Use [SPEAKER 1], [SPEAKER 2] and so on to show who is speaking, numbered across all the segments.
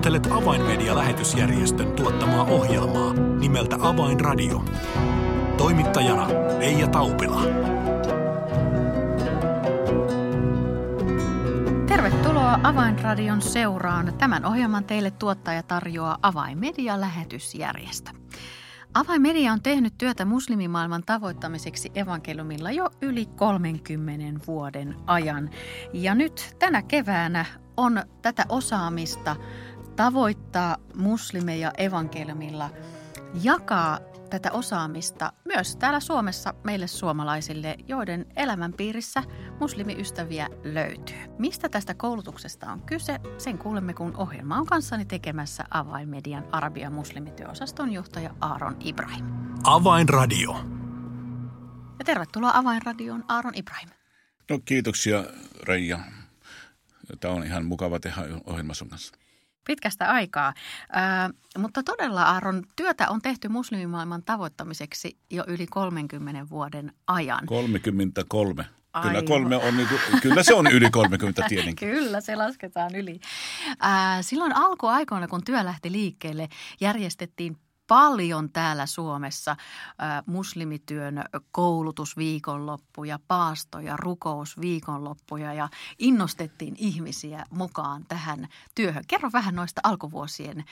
[SPEAKER 1] Kuuntelet Avainmedia-lähetysjärjestön tuottamaa ohjelmaa nimeltä Avainradio. Toimittajana Leija Taupila.
[SPEAKER 2] Tervetuloa Avainradion seuraan. Tämän ohjelman teille tuottaja tarjoaa Avainmedia-lähetysjärjestö. Avainmedia on tehnyt työtä muslimimaailman tavoittamiseksi evankeliumilla jo yli 30 vuoden ajan. Ja nyt tänä keväänä on tätä osaamista tavoittaa muslimeja evankeliumilla, jakaa tätä osaamista myös täällä Suomessa meille suomalaisille, joiden elämänpiirissä muslimiystäviä löytyy. Mistä tästä koulutuksesta on kyse, sen kuulemme kun ohjelma on kanssani tekemässä Avainmedian Arabian muslimityöosaston johtaja Aaron Ibrahim.
[SPEAKER 1] Avainradio.
[SPEAKER 2] Ja tervetuloa Avainradioon Aaron Ibrahim.
[SPEAKER 3] No kiitoksia Reija. Tämä on ihan mukava tehdä ohjelma sun kanssa
[SPEAKER 2] pitkästä aikaa. Ää, mutta todella Aaron, työtä on tehty muslimimaailman tavoittamiseksi jo yli 30 vuoden ajan.
[SPEAKER 3] 33. Kyllä, kolme on niinku, kyllä se on yli 30 tietenkin.
[SPEAKER 2] kyllä, se lasketaan yli. Ää, silloin alkuaikoina, kun työ lähti liikkeelle, järjestettiin paljon täällä Suomessa muslimityön koulutusviikonloppuja, paastoja, rukousviikonloppuja ja innostettiin ihmisiä mukaan tähän työhön. Kerro vähän noista alkuvuosien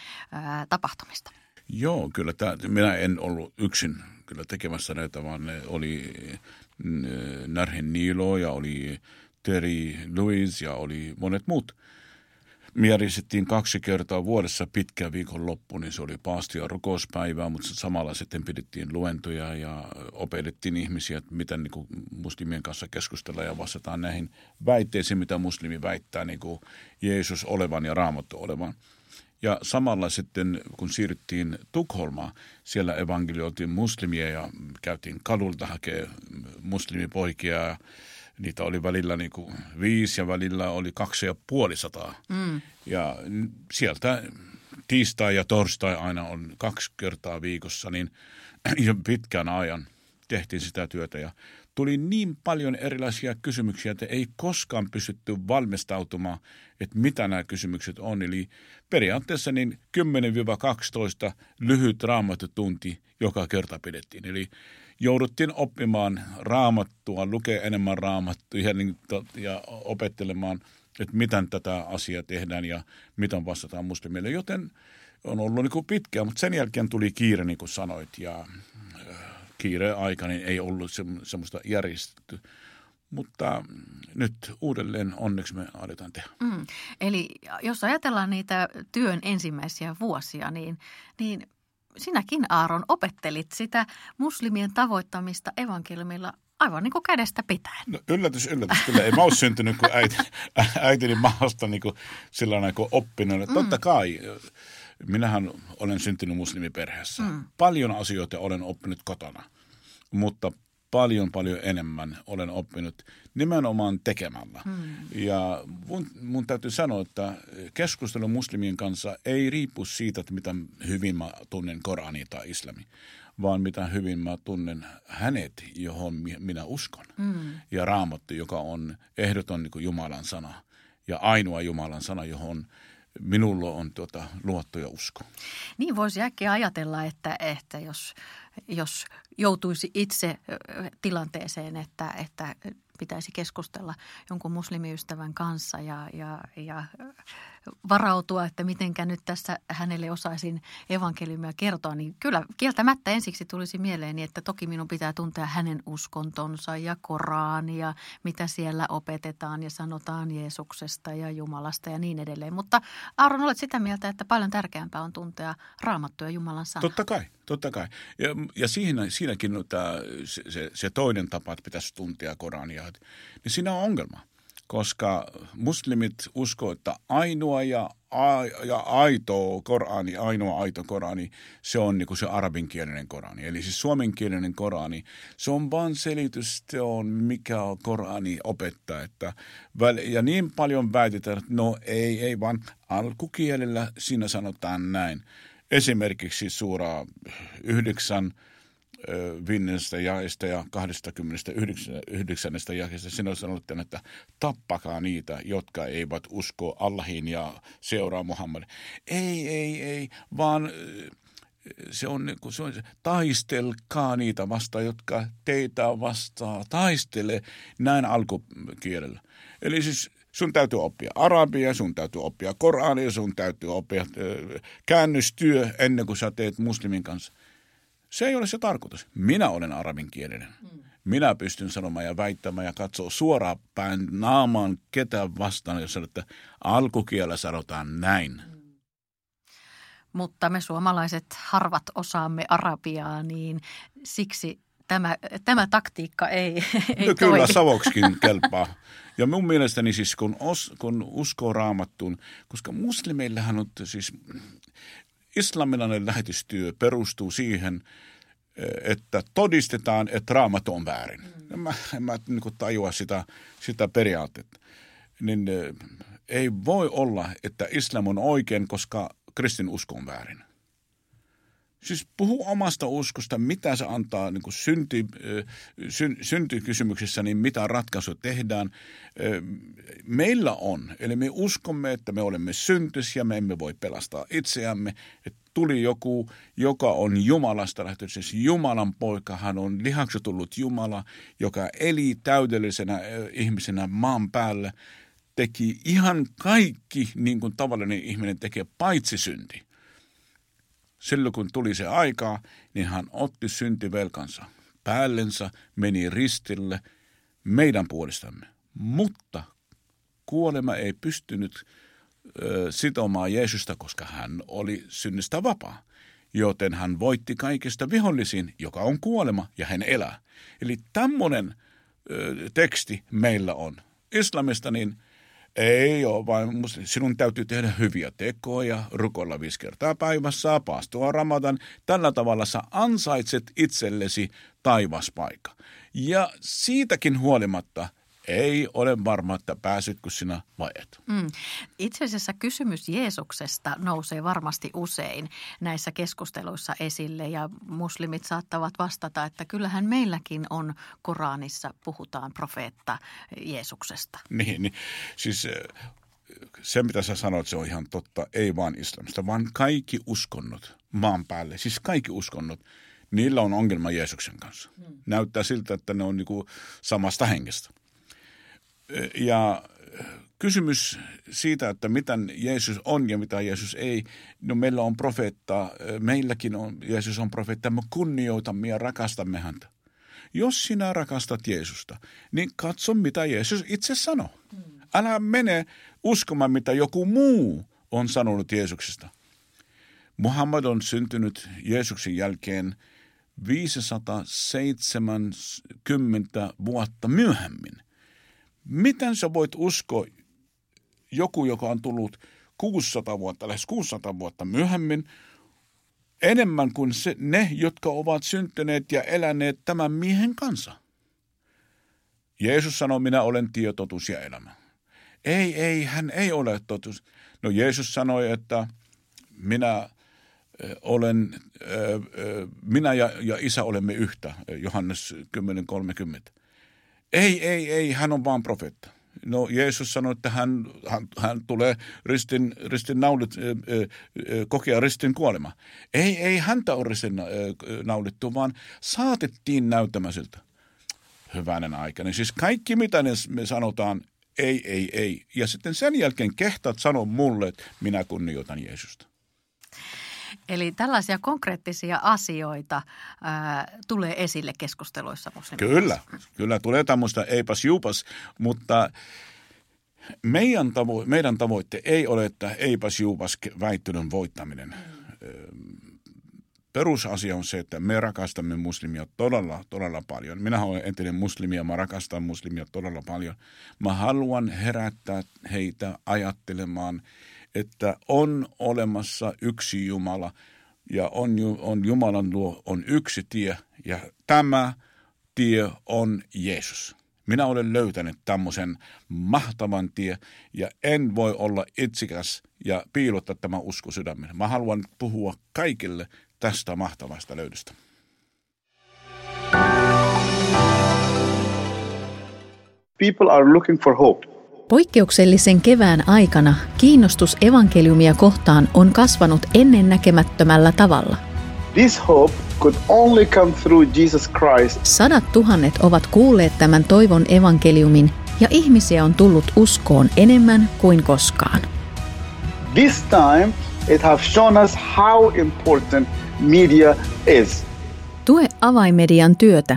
[SPEAKER 2] tapahtumista.
[SPEAKER 3] Joo, kyllä tämä, minä en ollut yksin kyllä tekemässä näitä, vaan oli Närhen Niilo ja oli Terry Lewis ja oli monet muut – me järjestettiin kaksi kertaa vuodessa pitkä viikonloppu, niin se oli paasti- ja rukouspäivää, mutta samalla sitten pidettiin luentoja ja opetettiin ihmisiä, että miten niin kuin muslimien kanssa keskustella ja vastataan näihin väitteisiin, mitä muslimi väittää niin kuin Jeesus olevan ja Raamattu olevan. Ja samalla sitten, kun siirryttiin Tukholmaan, siellä evankelioitiin muslimia ja käytiin kadulta hakemaan muslimipoikia niitä oli välillä niin kuin viisi ja välillä oli kaksi ja puoli sataa. Mm. Ja sieltä tiistai ja torstai aina on kaksi kertaa viikossa, niin jo pitkän ajan tehtiin sitä työtä ja tuli niin paljon erilaisia kysymyksiä, että ei koskaan pystytty valmistautumaan, että mitä nämä kysymykset on. Eli periaatteessa niin 10-12 lyhyt raamattotunti joka kerta pidettiin. Eli jouduttiin oppimaan raamattua, lukea enemmän raamattuja niin, ja opettelemaan, että miten tätä asiaa tehdään ja miten vastataan muslimille. Joten on ollut niin kuin pitkään, mutta sen jälkeen tuli kiire, niin kuin sanoit, ja äh, kiire aika niin ei ollut se, semmoista järjestetty. Mutta nyt uudelleen onneksi me aletaan tehdä. Mm.
[SPEAKER 2] Eli jos ajatellaan niitä työn ensimmäisiä vuosia, niin, niin sinäkin Aaron opettelit sitä muslimien tavoittamista evankeliumilla aivan niin kuin kädestä pitäen.
[SPEAKER 3] No, yllätys, yllätys. Kyllä ei mä ole syntynyt kuin äiti, äitini maasta niin kuin sillä kuin oppinut. Mm. Totta kai, minähän olen syntynyt muslimiperheessä. Mm. Paljon asioita olen oppinut kotona, mutta paljon paljon enemmän olen oppinut nimenomaan tekemällä. Hmm. Ja mun, mun täytyy sanoa, että keskustelu muslimien kanssa ei riippu siitä, että miten hyvin mä tunnen Korani tai islami, vaan mitä hyvin mä tunnen hänet, johon minä uskon. Hmm. Ja raamattu, joka on ehdoton niin Jumalan sana ja ainoa Jumalan sana, johon minulla on tuota, luotto ja usko.
[SPEAKER 2] Niin voisi äkkiä ajatella, että, että jos, jos joutuisi itse tilanteeseen, että, että pitäisi keskustella jonkun muslimiystävän kanssa ja, ja, ja varautua, että mitenkä nyt tässä hänelle osaisin evankeliumia kertoa, niin kyllä kieltämättä ensiksi tulisi mieleeni, että toki minun pitää tuntea hänen uskontonsa ja Korania, mitä siellä opetetaan ja sanotaan Jeesuksesta ja Jumalasta ja niin edelleen. Mutta Aaron, olet sitä mieltä, että paljon tärkeämpää on tuntea raamattua Jumalan sanaa.
[SPEAKER 3] Totta kai, totta kai. Ja, ja siinä, siinäkin tämä, se, se, se toinen tapa, että pitäisi tuntea Korania, niin siinä on ongelma koska muslimit uskoo, että ainoa ja, a, ja aito Korani, ainoa aito Korani, se on niin kuin se arabinkielinen Korani. Eli siis suomenkielinen Korani, se on vain selitys, se on mikä Korani opettaa. Että, ja niin paljon väitetään, että no ei, ei vaan alkukielellä siinä sanotaan näin. Esimerkiksi suura yhdeksän viidennestä jaesta ja 29. jakeesta. Sinä sanotte, että tappakaa niitä, jotka eivät usko Allahin ja seuraa Muhammad. Ei, ei, ei, vaan se on, niin se on taistelkaa niitä vastaan, jotka teitä vastaa. Taistele näin alkukielellä. Eli siis sun täytyy oppia arabia, sun täytyy oppia korania, sun täytyy oppia käännöstyö ennen kuin sä teet muslimin kanssa. Se ei ole se tarkoitus. Minä olen arabinkielinen. Mm. Minä pystyn sanomaan ja väittämään ja katsoa suoraan päin naamaan ketä vastaan, jos sanotaan, että alkukielellä sanotaan näin. Mm.
[SPEAKER 2] Mutta me suomalaiset harvat osaamme arabiaa, niin siksi tämä, tämä taktiikka ei, ei
[SPEAKER 3] no, Kyllä savoksikin kelpaa. Ja mun mielestäni siis kun, os, kun uskoo raamattuun, koska muslimeillähän on siis islamilainen lähetystyö perustuu siihen, että todistetaan, että raamattu on väärin. Mm. En mä, en mä niin tajua sitä, sitä periaatetta. Niin ei voi olla, että islam on oikein, koska kristin usko on väärin. Siis puhu omasta uskosta, mitä se antaa niin kuin synti, sy, syntykysymyksessä, niin mitä ratkaisuja tehdään. Meillä on, eli me uskomme, että me olemme syntysiä, me emme voi pelastaa itseämme. Että tuli joku, joka on Jumalasta lähtöisin, siis Jumalan poika, hän on lihaksi tullut Jumala, joka eli täydellisenä ihmisenä maan päällä, teki ihan kaikki niin kuin tavallinen ihminen tekee, paitsi synti Silloin kun tuli se aika, niin hän otti syntivelkansa päällensä, meni ristille meidän puolestamme. Mutta kuolema ei pystynyt ö, sitomaan Jeesusta, koska hän oli synnistä vapaa. Joten hän voitti kaikista vihollisin, joka on kuolema, ja hän elää. Eli tämmöinen teksti meillä on. Islamista niin – ei ole, vaan sinun täytyy tehdä hyviä tekoja, rukoilla viisi kertaa päivässä, paastua ramadan. Tällä tavalla sä ansaitset itsellesi taivaspaikka. Ja siitäkin huolimatta ei ole varma, että pääsytkö sinä vai et. Mm.
[SPEAKER 2] Itse asiassa kysymys Jeesuksesta nousee varmasti usein näissä keskusteluissa esille ja muslimit saattavat vastata, että kyllähän meilläkin on Koranissa, puhutaan profeetta Jeesuksesta.
[SPEAKER 3] Niin, niin siis eh, se mitä sä sanoit, se on ihan totta, ei vaan islamista, vaan kaikki uskonnot maan päälle, siis kaikki uskonnot, niillä on ongelma Jeesuksen kanssa. Hmm. Näyttää siltä, että ne on niinku samasta hengestä. Ja kysymys siitä, että mitä Jeesus on ja mitä Jeesus ei, no meillä on profeetta, meilläkin on, Jeesus on profeetta, me kunnioitamme ja rakastamme häntä. Jos sinä rakastat Jeesusta, niin katso mitä Jeesus itse sanoo. Älä mene uskomaan, mitä joku muu on sanonut Jeesuksesta. Muhammad on syntynyt Jeesuksen jälkeen 570 vuotta myöhemmin – Miten sä voit uskoa joku, joka on tullut 600 vuotta, lähes 600 vuotta myöhemmin, enemmän kuin se, ne, jotka ovat syntyneet ja eläneet tämän miehen kanssa? Jeesus sanoi, minä olen tie, totuus ja elämä. Ei, ei, hän ei ole totuus. No Jeesus sanoi, että minä olen, minä ja, ja isä olemme yhtä, Johannes 10.30. Ei, ei, ei, hän on vaan profeetta. No Jeesus sanoi, että hän, hän, hän tulee ristin, ristin naulit, äh, kokea ristin kuolema. Ei, ei häntä ole ristin äh, naulittu, vaan saatettiin näyttämäsiltä. Hyvänen aikainen. Siis kaikki, mitä me sanotaan, ei, ei, ei. Ja sitten sen jälkeen kehtaat sanoa mulle, että minä kunnioitan Jeesusta.
[SPEAKER 2] Eli tällaisia konkreettisia asioita ää, tulee esille keskusteluissa
[SPEAKER 3] Kyllä, kyllä tulee tämmöistä eipäs juupas, mutta meidän, tavo- meidän tavoitte ei ole, että eipäs juupas väittelyn voittaminen. Mm. Perusasia on se, että me rakastamme muslimia todella, todella paljon. Minä olen entinen muslimi ja mä rakastan muslimia todella paljon. Mä haluan herättää heitä ajattelemaan – että on olemassa yksi Jumala ja on, on Jumalan luo on yksi tie ja tämä tie on Jeesus. Minä olen löytänyt tämmöisen mahtavan tie ja en voi olla itsikäs ja piilottaa tämä usko sydämeni. Mä haluan puhua kaikille tästä mahtavasta löydöstä.
[SPEAKER 4] People are looking for hope.
[SPEAKER 2] Poikkeuksellisen kevään aikana kiinnostus evankeliumia kohtaan on kasvanut ennennäkemättömällä tavalla.
[SPEAKER 4] This hope could only come through Jesus Christ.
[SPEAKER 2] Sadat tuhannet ovat kuulleet tämän toivon evankeliumin ja ihmisiä on tullut uskoon enemmän kuin koskaan.
[SPEAKER 4] This time it has shown us how important media is.
[SPEAKER 2] Tue avaimedian työtä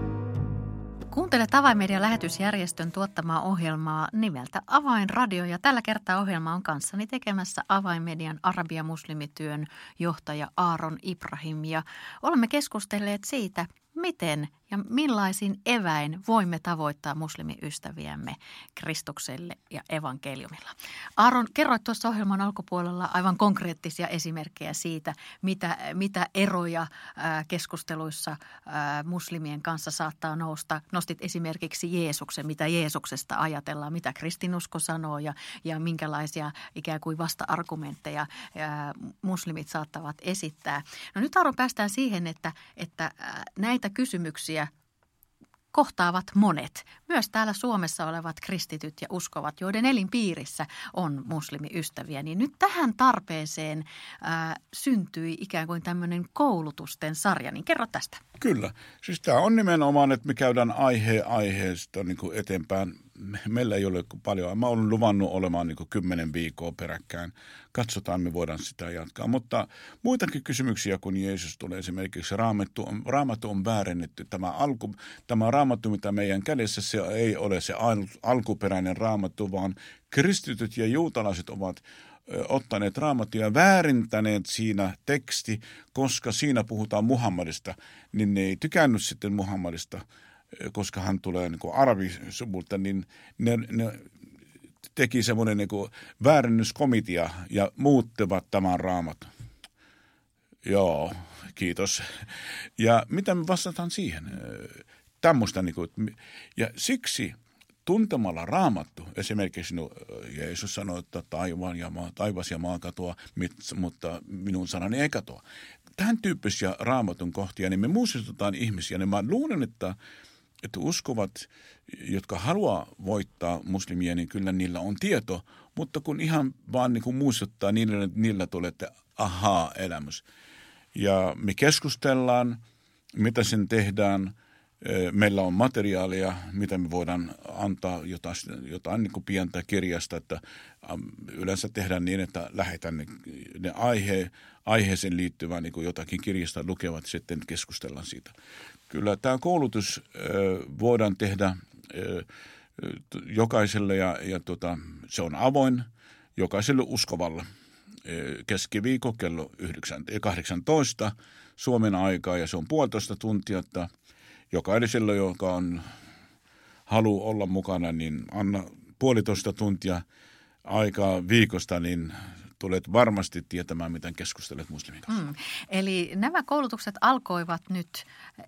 [SPEAKER 2] Kuuntelet Avainmedian lähetysjärjestön tuottamaa ohjelmaa nimeltä Avainradio ja tällä kertaa ohjelma on kanssani tekemässä Avainmedian arabia-muslimityön johtaja Aaron Ibrahim. Ja olemme keskustelleet siitä, miten ja millaisin eväin voimme tavoittaa muslimiystäviämme Kristukselle ja evankeliumilla. Aaron, kerroit tuossa ohjelman alkupuolella aivan konkreettisia esimerkkejä siitä, mitä, mitä eroja keskusteluissa muslimien kanssa saattaa nousta. Nostit esimerkiksi Jeesuksen, mitä Jeesuksesta ajatellaan, mitä kristinusko sanoo ja, ja minkälaisia ikään kuin vasta-argumentteja muslimit saattavat esittää. No nyt Aaron päästään siihen, että, että näitä kysymyksiä kohtaavat monet, myös täällä Suomessa olevat kristityt ja uskovat, joiden elinpiirissä on muslimiystäviä, niin nyt tähän tarpeeseen ää, syntyi ikään kuin tämmöinen koulutusten sarja, niin kerro tästä.
[SPEAKER 3] Kyllä, siis tämä on nimenomaan, että me käydään aihe aiheesta niin kuin eteenpäin meillä ei ole paljon. Mä olen luvannut olemaan niin kymmenen viikkoa peräkkäin. Katsotaan, me voidaan sitä jatkaa. Mutta muitakin kysymyksiä, kun Jeesus tulee esimerkiksi raamattu on, raamattu on väärennetty. Tämä, alku, tämä raamattu, mitä meidän kädessä, se ei ole se al, alkuperäinen raamattu, vaan kristityt ja juutalaiset ovat ottaneet raamattua ja väärintäneet siinä teksti, koska siinä puhutaan Muhammadista, niin ne ei tykännyt sitten Muhammadista – koska hän tulee niin kuin arabisuvulta, niin ne, ne teki semmoinen niin kuin väärennyskomitea ja muuttivat tämän raamat. Joo, kiitos. Ja mitä me vastataan siihen? Tämmöistä, niin kuin, ja siksi tuntemalla raamattu, esimerkiksi no, Jeesus sanoi, että taivaan ja maa, taivas ja maa katoa, mutta minun sanani ei katoa. Tämän tyyppisiä raamatun kohtia, niin me muistutetaan ihmisiä, niin mä luulen, että että uskovat, jotka haluaa voittaa muslimia, niin kyllä niillä on tieto, mutta kun ihan vaan niin kuin muistuttaa niille, että niillä tulee ahaa-elämys. Ja me keskustellaan, mitä sen tehdään. Meillä on materiaalia, mitä me voidaan antaa jotain, jotain niin kuin pientä kirjasta, että yleensä tehdään niin, että lähetän ne, ne aihe, aiheeseen liittyvää niin jotakin kirjasta lukevat, sitten keskustellaan siitä. Kyllä tämä koulutus voidaan tehdä jokaiselle ja, ja tota, se on avoin jokaiselle uskovalle. Keskiviikko kello 18 Suomen aikaa ja se on puolitoista tuntia, että jokaiselle, joka on halu olla mukana, niin anna puolitoista tuntia aikaa viikosta, niin tulet varmasti tietämään, miten keskustelet muslimin kanssa. Mm.
[SPEAKER 2] Eli nämä koulutukset alkoivat nyt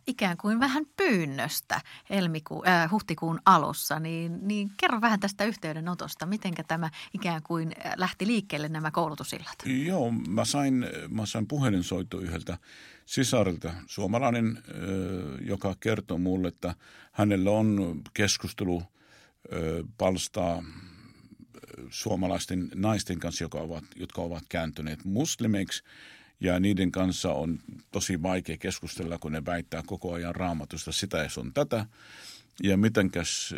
[SPEAKER 2] ikään kuin vähän pyynnöstä helmiku, äh, huhtikuun alussa. Niin, niin kerro vähän tästä yhteydenotosta. Miten tämä ikään kuin lähti liikkeelle nämä koulutusillat?
[SPEAKER 3] Joo, mä sain, mä sain puhelinsoitto yhdeltä sisarilta, suomalainen, äh, joka kertoi mulle, että hänellä on keskustelu äh, palstaa suomalaisten naisten kanssa, jotka ovat, jotka ovat kääntyneet muslimeiksi. Ja niiden kanssa on tosi vaikea keskustella, kun ne väittää koko ajan raamatusta sitä ja sun tätä. Ja mitenkäs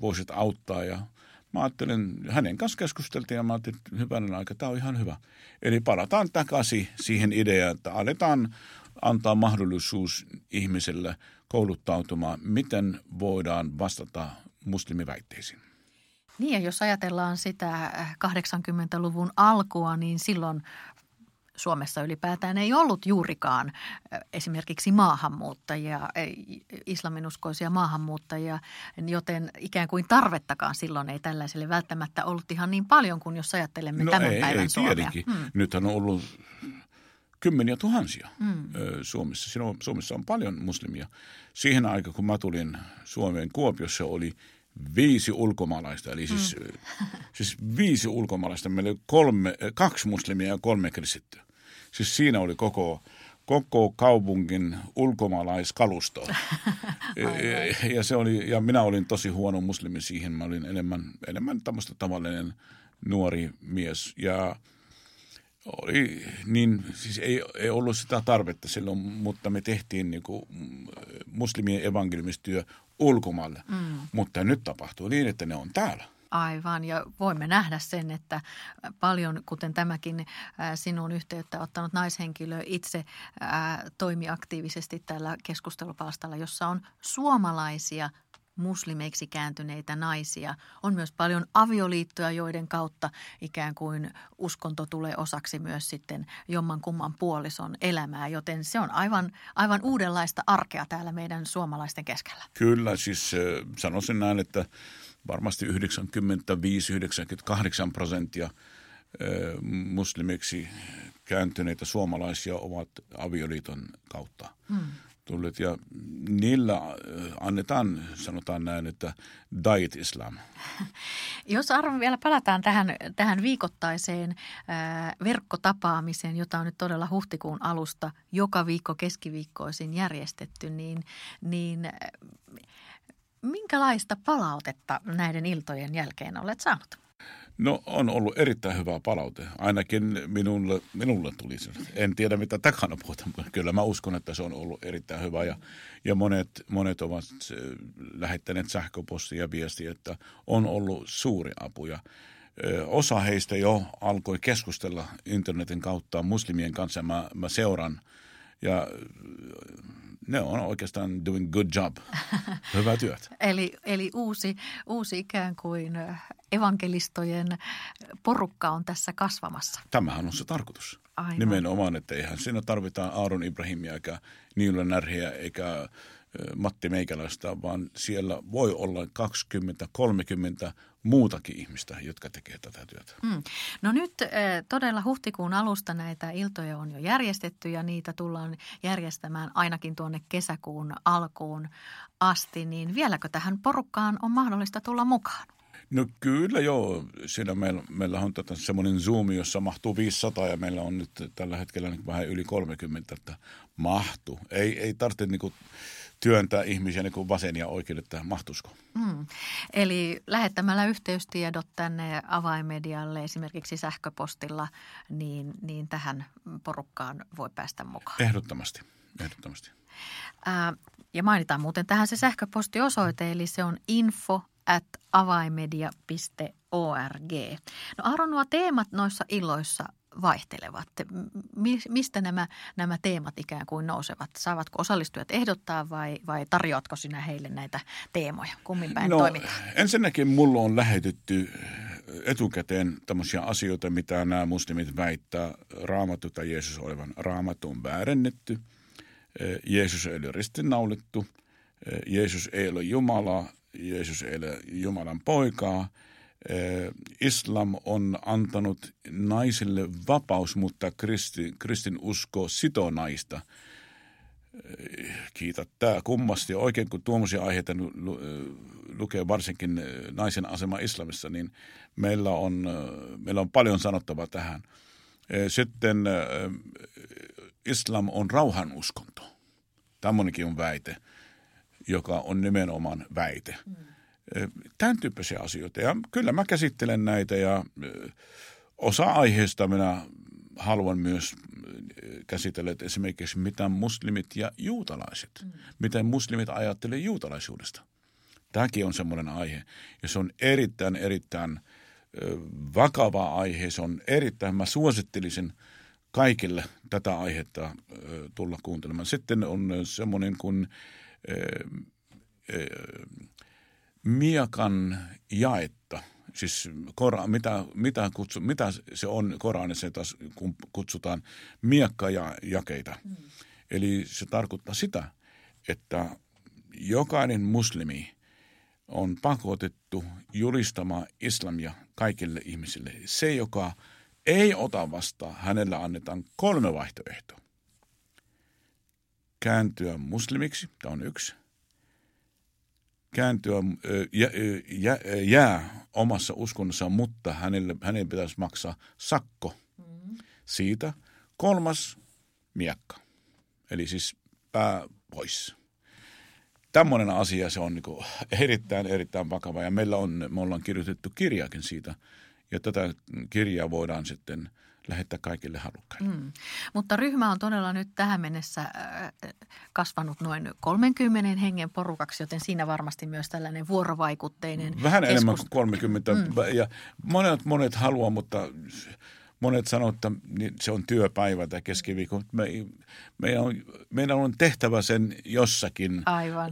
[SPEAKER 3] voisit auttaa. Ja mä ajattelin, hänen kanssa keskusteltiin ja mä ajattelin, että hyvänen aika, tämä on ihan hyvä. Eli palataan takaisin siihen ideaan, että aletaan antaa mahdollisuus ihmiselle kouluttautumaan, miten voidaan vastata muslimiväitteisiin.
[SPEAKER 2] Niin ja jos ajatellaan sitä 80-luvun äh, alkua, niin silloin Suomessa ylipäätään ei ollut juurikaan äh, esimerkiksi maahanmuuttajia, islaminuskoisia maahanmuuttajia, joten ikään kuin tarvettakaan silloin ei tällaiselle välttämättä ollut ihan niin paljon kuin jos ajattelemme no tämän
[SPEAKER 3] ei,
[SPEAKER 2] päivän
[SPEAKER 3] ei,
[SPEAKER 2] Suomea.
[SPEAKER 3] Hmm. Nythän on ollut kymmeniä tuhansia mm. Suomessa. Siinä on, Suomessa on paljon muslimia. Siihen aikaan, kun mä tulin Suomeen, Kuopiossa oli viisi ulkomaalaista, eli siis, mm. siis viisi ulkomaalaista. Meillä oli kolme, kaksi muslimia ja kolme kristittyä. Siis siinä oli koko, koko kaupungin ulkomaalaiskalusto. ja, ja, se oli, ja minä olin tosi huono muslimi siihen. Mä olin enemmän, enemmän tämmöistä tavallinen nuori mies. Ja oli, niin siis ei, ei ollut sitä tarvetta silloin, mutta me tehtiin niin kuin muslimien evankeliumistyö ulkomaille. Mm. Mutta nyt tapahtuu niin, että ne on täällä.
[SPEAKER 2] Aivan, ja voimme nähdä sen, että paljon, kuten tämäkin sinun yhteyttä ottanut naishenkilö itse toimi aktiivisesti tällä keskustelupalstalla, jossa on suomalaisia muslimeiksi kääntyneitä naisia. On myös paljon avioliittoja, joiden kautta ikään kuin uskonto tulee osaksi myös sitten jomman kumman puolison elämää, joten se on aivan, aivan uudenlaista arkea täällä meidän suomalaisten keskellä.
[SPEAKER 3] Kyllä, siis sanoisin näin, että varmasti 95-98 prosenttia muslimiksi kääntyneitä suomalaisia ovat avioliiton kautta. Hmm tulleet ja niillä äh, annetaan, sanotaan näin, että diet islam.
[SPEAKER 2] Jos Arvo vielä palataan tähän, tähän viikoittaiseen äh, verkkotapaamiseen, jota on nyt todella huhtikuun alusta joka viikko keskiviikkoisin järjestetty, niin, niin äh, minkälaista palautetta näiden iltojen jälkeen olet saanut?
[SPEAKER 3] No on ollut erittäin hyvä palaute. Ainakin minulle, minulle tuli se. En tiedä mitä takana puhuta, mutta kyllä mä uskon, että se on ollut erittäin hyvä. Ja, ja monet, monet ovat lähettäneet sähköpostia ja viestiä, että on ollut suuri apu. Ja osa heistä jo alkoi keskustella internetin kautta muslimien kanssa. Mä, mä seuran ja ne on oikeastaan doing good job. Hyvää työtä.
[SPEAKER 2] eli, eli uusi, uusi ikään kuin evankelistojen porukka on tässä kasvamassa.
[SPEAKER 3] Tämähän on se tarkoitus. Aivan. Nimenomaan, että eihän siinä tarvitaan Aaron Ibrahimia eikä Niilo Närhiä eikä Matti Meikäläistä, vaan siellä voi olla 20-30 muutakin ihmistä, jotka tekee tätä työtä. Hmm.
[SPEAKER 2] No nyt todella huhtikuun alusta näitä iltoja on jo järjestetty ja niitä tullaan järjestämään ainakin tuonne kesäkuun alkuun asti. Niin vieläkö tähän porukkaan on mahdollista tulla mukaan?
[SPEAKER 3] No kyllä joo. Siinä meillä, meillä on tätä semmoinen Zoom, jossa mahtuu 500 ja meillä on nyt tällä hetkellä niin vähän yli 30, että mahtuu. Ei, ei tarvitse niin kuin työntää ihmisiä niin kuin vasen ja oikein, että mahtuisiko. Mm.
[SPEAKER 2] Eli lähettämällä yhteystiedot tänne avaimedialle esimerkiksi sähköpostilla, niin, niin tähän porukkaan voi päästä mukaan.
[SPEAKER 3] Ehdottomasti, ehdottomasti.
[SPEAKER 2] Ää, ja mainitaan muuten tähän se sähköpostiosoite, eli se on info at avaimedia.org. No Aron, nuo teemat noissa illoissa vaihtelevat. Mistä nämä, nämä teemat ikään kuin nousevat? Saavatko osallistujat ehdottaa vai, vai tarjoatko sinä heille näitä teemoja? Kummin päin no, toimitaan?
[SPEAKER 3] Ensinnäkin mulla on lähetetty etukäteen tämmöisiä asioita, mitä nämä muslimit väittää raamattu tai Jeesus olevan. Raamattu on väärennetty, Jeesus ei ole ristinnaulettu, Jeesus ei ole Jumala, Jeesus ei ole Jumalan poikaa – islam on antanut naisille vapaus, mutta kristi, kristin usko sitoo naista. Eh, kiitä tämä kummasti. Oikein kun tuommoisia aiheita lukee varsinkin eh, naisen asema islamissa, niin meillä on, meillä on paljon sanottavaa tähän. Sitten islam on rauhanuskonto. Tämmöinenkin on väite, joka on nimenomaan väite. Mm Tämän tyyppisiä asioita. Ja kyllä mä käsittelen näitä ja osa aiheesta minä haluan myös käsitellä että esimerkiksi mitä muslimit ja juutalaiset, mm. miten muslimit ajattelee juutalaisuudesta. Tämäkin on semmoinen aihe ja se on erittäin, erittäin vakava aihe. Se on erittäin, mä suosittelisin kaikille tätä aihetta tulla kuuntelemaan. Sitten on semmoinen kuin miakan jaetta, siis kora, mitä, mitä, kutsu, mitä se on Koranissa, kun kutsutaan miakkajakeita. Mm. Eli se tarkoittaa sitä, että jokainen muslimi on pakotettu julistamaan islamia kaikille ihmisille. Se, joka ei ota vastaan, hänellä annetaan kolme vaihtoehtoa. Kääntyä muslimiksi, tämä on yksi. Kääntyä, jää, jää, jää omassa uskonnossaan, mutta hänelle, hänen pitäisi maksaa sakko siitä. Kolmas, miekka. Eli siis pää pois tämmöinen asia se on niin erittäin, erittäin vakava ja meillä on, me ollaan kirjoitettu kirjaakin siitä ja tätä kirjaa voidaan sitten lähettää kaikille halukkaille. Mm.
[SPEAKER 2] Mutta ryhmä on todella nyt tähän mennessä äh, kasvanut noin 30 hengen porukaksi, joten siinä varmasti myös tällainen vuorovaikutteinen
[SPEAKER 3] Vähän
[SPEAKER 2] keskus...
[SPEAKER 3] enemmän kuin 30 mm. ja monet, monet haluaa, mutta monet sanoo, että se on työpäivä tai keskiviikko. Me, meidän, on, meidän on tehtävä sen jossakin Aivan.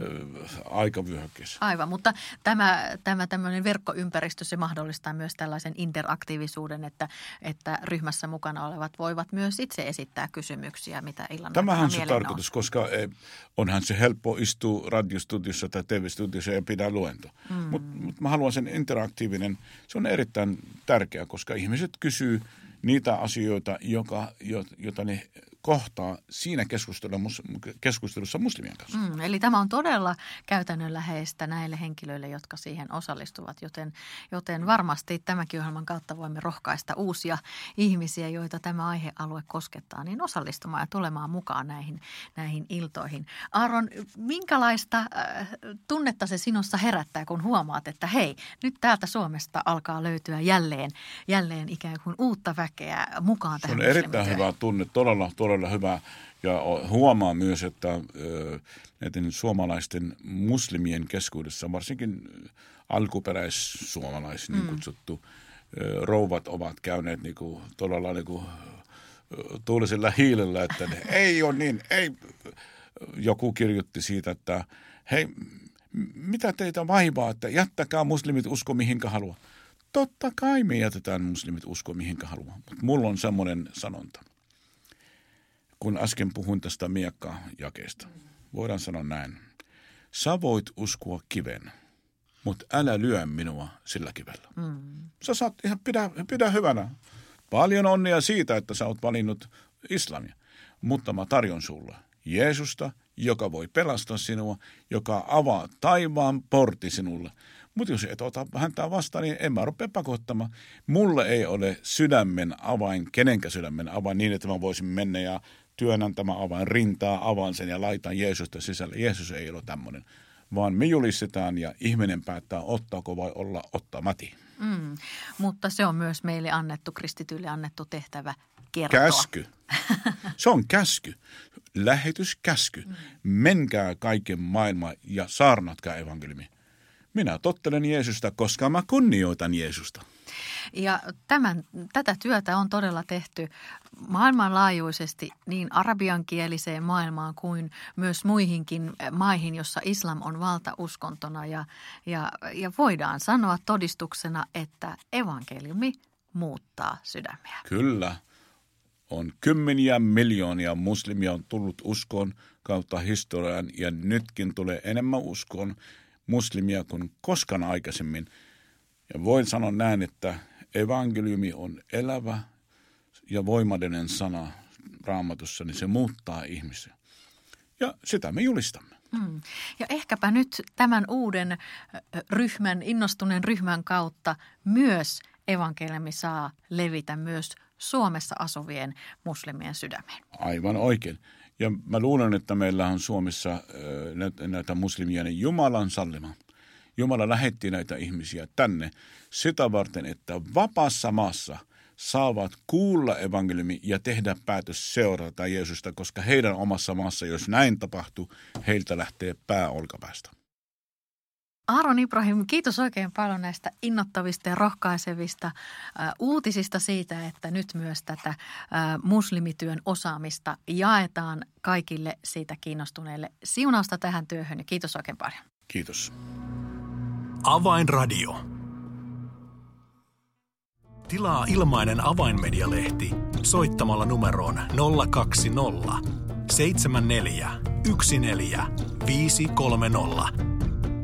[SPEAKER 3] aikavyöhykkeessä.
[SPEAKER 2] Aivan, mutta tämä, tämä tämmöinen verkkoympäristö, se mahdollistaa myös tällaisen interaktiivisuuden, että, että ryhmässä mukana olevat voivat myös itse esittää kysymyksiä, mitä illan
[SPEAKER 3] Tämähän on se tarkoitus, koska e, onhan se helppo istua radiostudiossa tai TV-studiossa ja pitää luento. Mm. Mutta mut mä haluan sen interaktiivinen, se on erittäin tärkeää, koska ihmiset kysyy – niitä asioita, joka, jota ne kohtaa siinä keskustelussa, keskustelussa muslimien kanssa.
[SPEAKER 2] Mm, eli tämä on todella käytännönläheistä näille henkilöille, jotka siihen osallistuvat, joten, joten varmasti tämänkin ohjelman kautta voimme rohkaista uusia ihmisiä, joita tämä aihealue koskettaa, niin osallistumaan ja tulemaan mukaan näihin, näihin iltoihin. Aaron, minkälaista äh, tunnetta se sinussa herättää, kun huomaat, että hei, nyt täältä Suomesta alkaa löytyä jälleen, jälleen ikään kuin uutta väkeä mukaan tähän
[SPEAKER 3] Se on erittäin hyvä tunne, todella, todella todella hyvä. Ja huomaa myös, että näiden suomalaisten muslimien keskuudessa, varsinkin alkuperäissuomalais niin mm. kutsuttu, rouvat ovat käyneet niin kuin, todella niin kuin, tuulisella hiilellä, että ne, ei ole niin, ei. Joku kirjoitti siitä, että hei, mitä teitä vaivaa, että jättäkää muslimit usko mihinkä haluaa. Totta kai me jätetään muslimit usko mihinkä haluaa, mutta mulla on semmoinen sanonta – kun äsken puhuin tästä miekkajakeesta. Voidaan sanoa näin. Sä voit uskoa kiven, mutta älä lyö minua sillä kivellä. Mm. Sä saat ihan pidä, pidä hyvänä. Paljon onnea siitä, että sä oot valinnut islamia. Mutta mä tarjon sulle Jeesusta, joka voi pelastaa sinua, joka avaa taivaan portti sinulle. Mutta jos et ota häntä vastaan, niin en mä rupea pakottamaan. Mulle ei ole sydämen avain, kenenkä sydämen avain niin, että mä voisin mennä ja työnnän tämä avain rintaa, avaan sen ja laitan Jeesusta sisälle. Jeesus ei ole tämmöinen, vaan me julistetaan ja ihminen päättää ottaako vai olla ottamatin. Mm,
[SPEAKER 2] mutta se on myös meille annettu, kristityille annettu tehtävä kertoa.
[SPEAKER 3] Käsky. Se on käsky. Lähetyskäsky. Mm. Menkää kaiken maailma ja saarnatkaa evankeliumi. Minä tottelen Jeesusta, koska mä kunnioitan Jeesusta.
[SPEAKER 2] Ja tämän, tätä työtä on todella tehty maailmanlaajuisesti niin arabiankieliseen maailmaan kuin myös muihinkin maihin, jossa islam on valtauskontona. Ja, ja, ja voidaan sanoa todistuksena, että evankeliumi muuttaa sydämiä.
[SPEAKER 3] Kyllä. On kymmeniä miljoonia muslimia on tullut uskoon kautta historian ja nytkin tulee enemmän uskoon muslimia kuin koskaan aikaisemmin. Ja voin sanoa näin, että evankeliumi on elävä ja voimallinen sana raamatussa, niin se muuttaa ihmisiä. Ja sitä me julistamme. Mm.
[SPEAKER 2] Ja ehkäpä nyt tämän uuden ryhmän, innostuneen ryhmän kautta myös evankeliumi saa levitä myös Suomessa asuvien muslimien sydämeen.
[SPEAKER 3] Aivan oikein. Ja mä luulen, että meillä on Suomessa näitä muslimia niin Jumalan sallima. Jumala lähetti näitä ihmisiä tänne sitä varten, että vapaassa maassa saavat kuulla evankeliumi ja tehdä päätös seurata Jeesusta, koska heidän omassa maassa, jos näin tapahtuu, heiltä lähtee pää olkapäästä.
[SPEAKER 2] Aaron Ibrahim, kiitos oikein paljon näistä innoittavista ja rohkaisevista äh, uutisista siitä, että nyt myös tätä äh, muslimityön osaamista jaetaan kaikille siitä kiinnostuneille. Siunausta tähän työhön ja kiitos oikein paljon.
[SPEAKER 3] Kiitos.
[SPEAKER 1] Avainradio. Tilaa ilmainen avainmedialehti soittamalla numeroon 020 74 14 530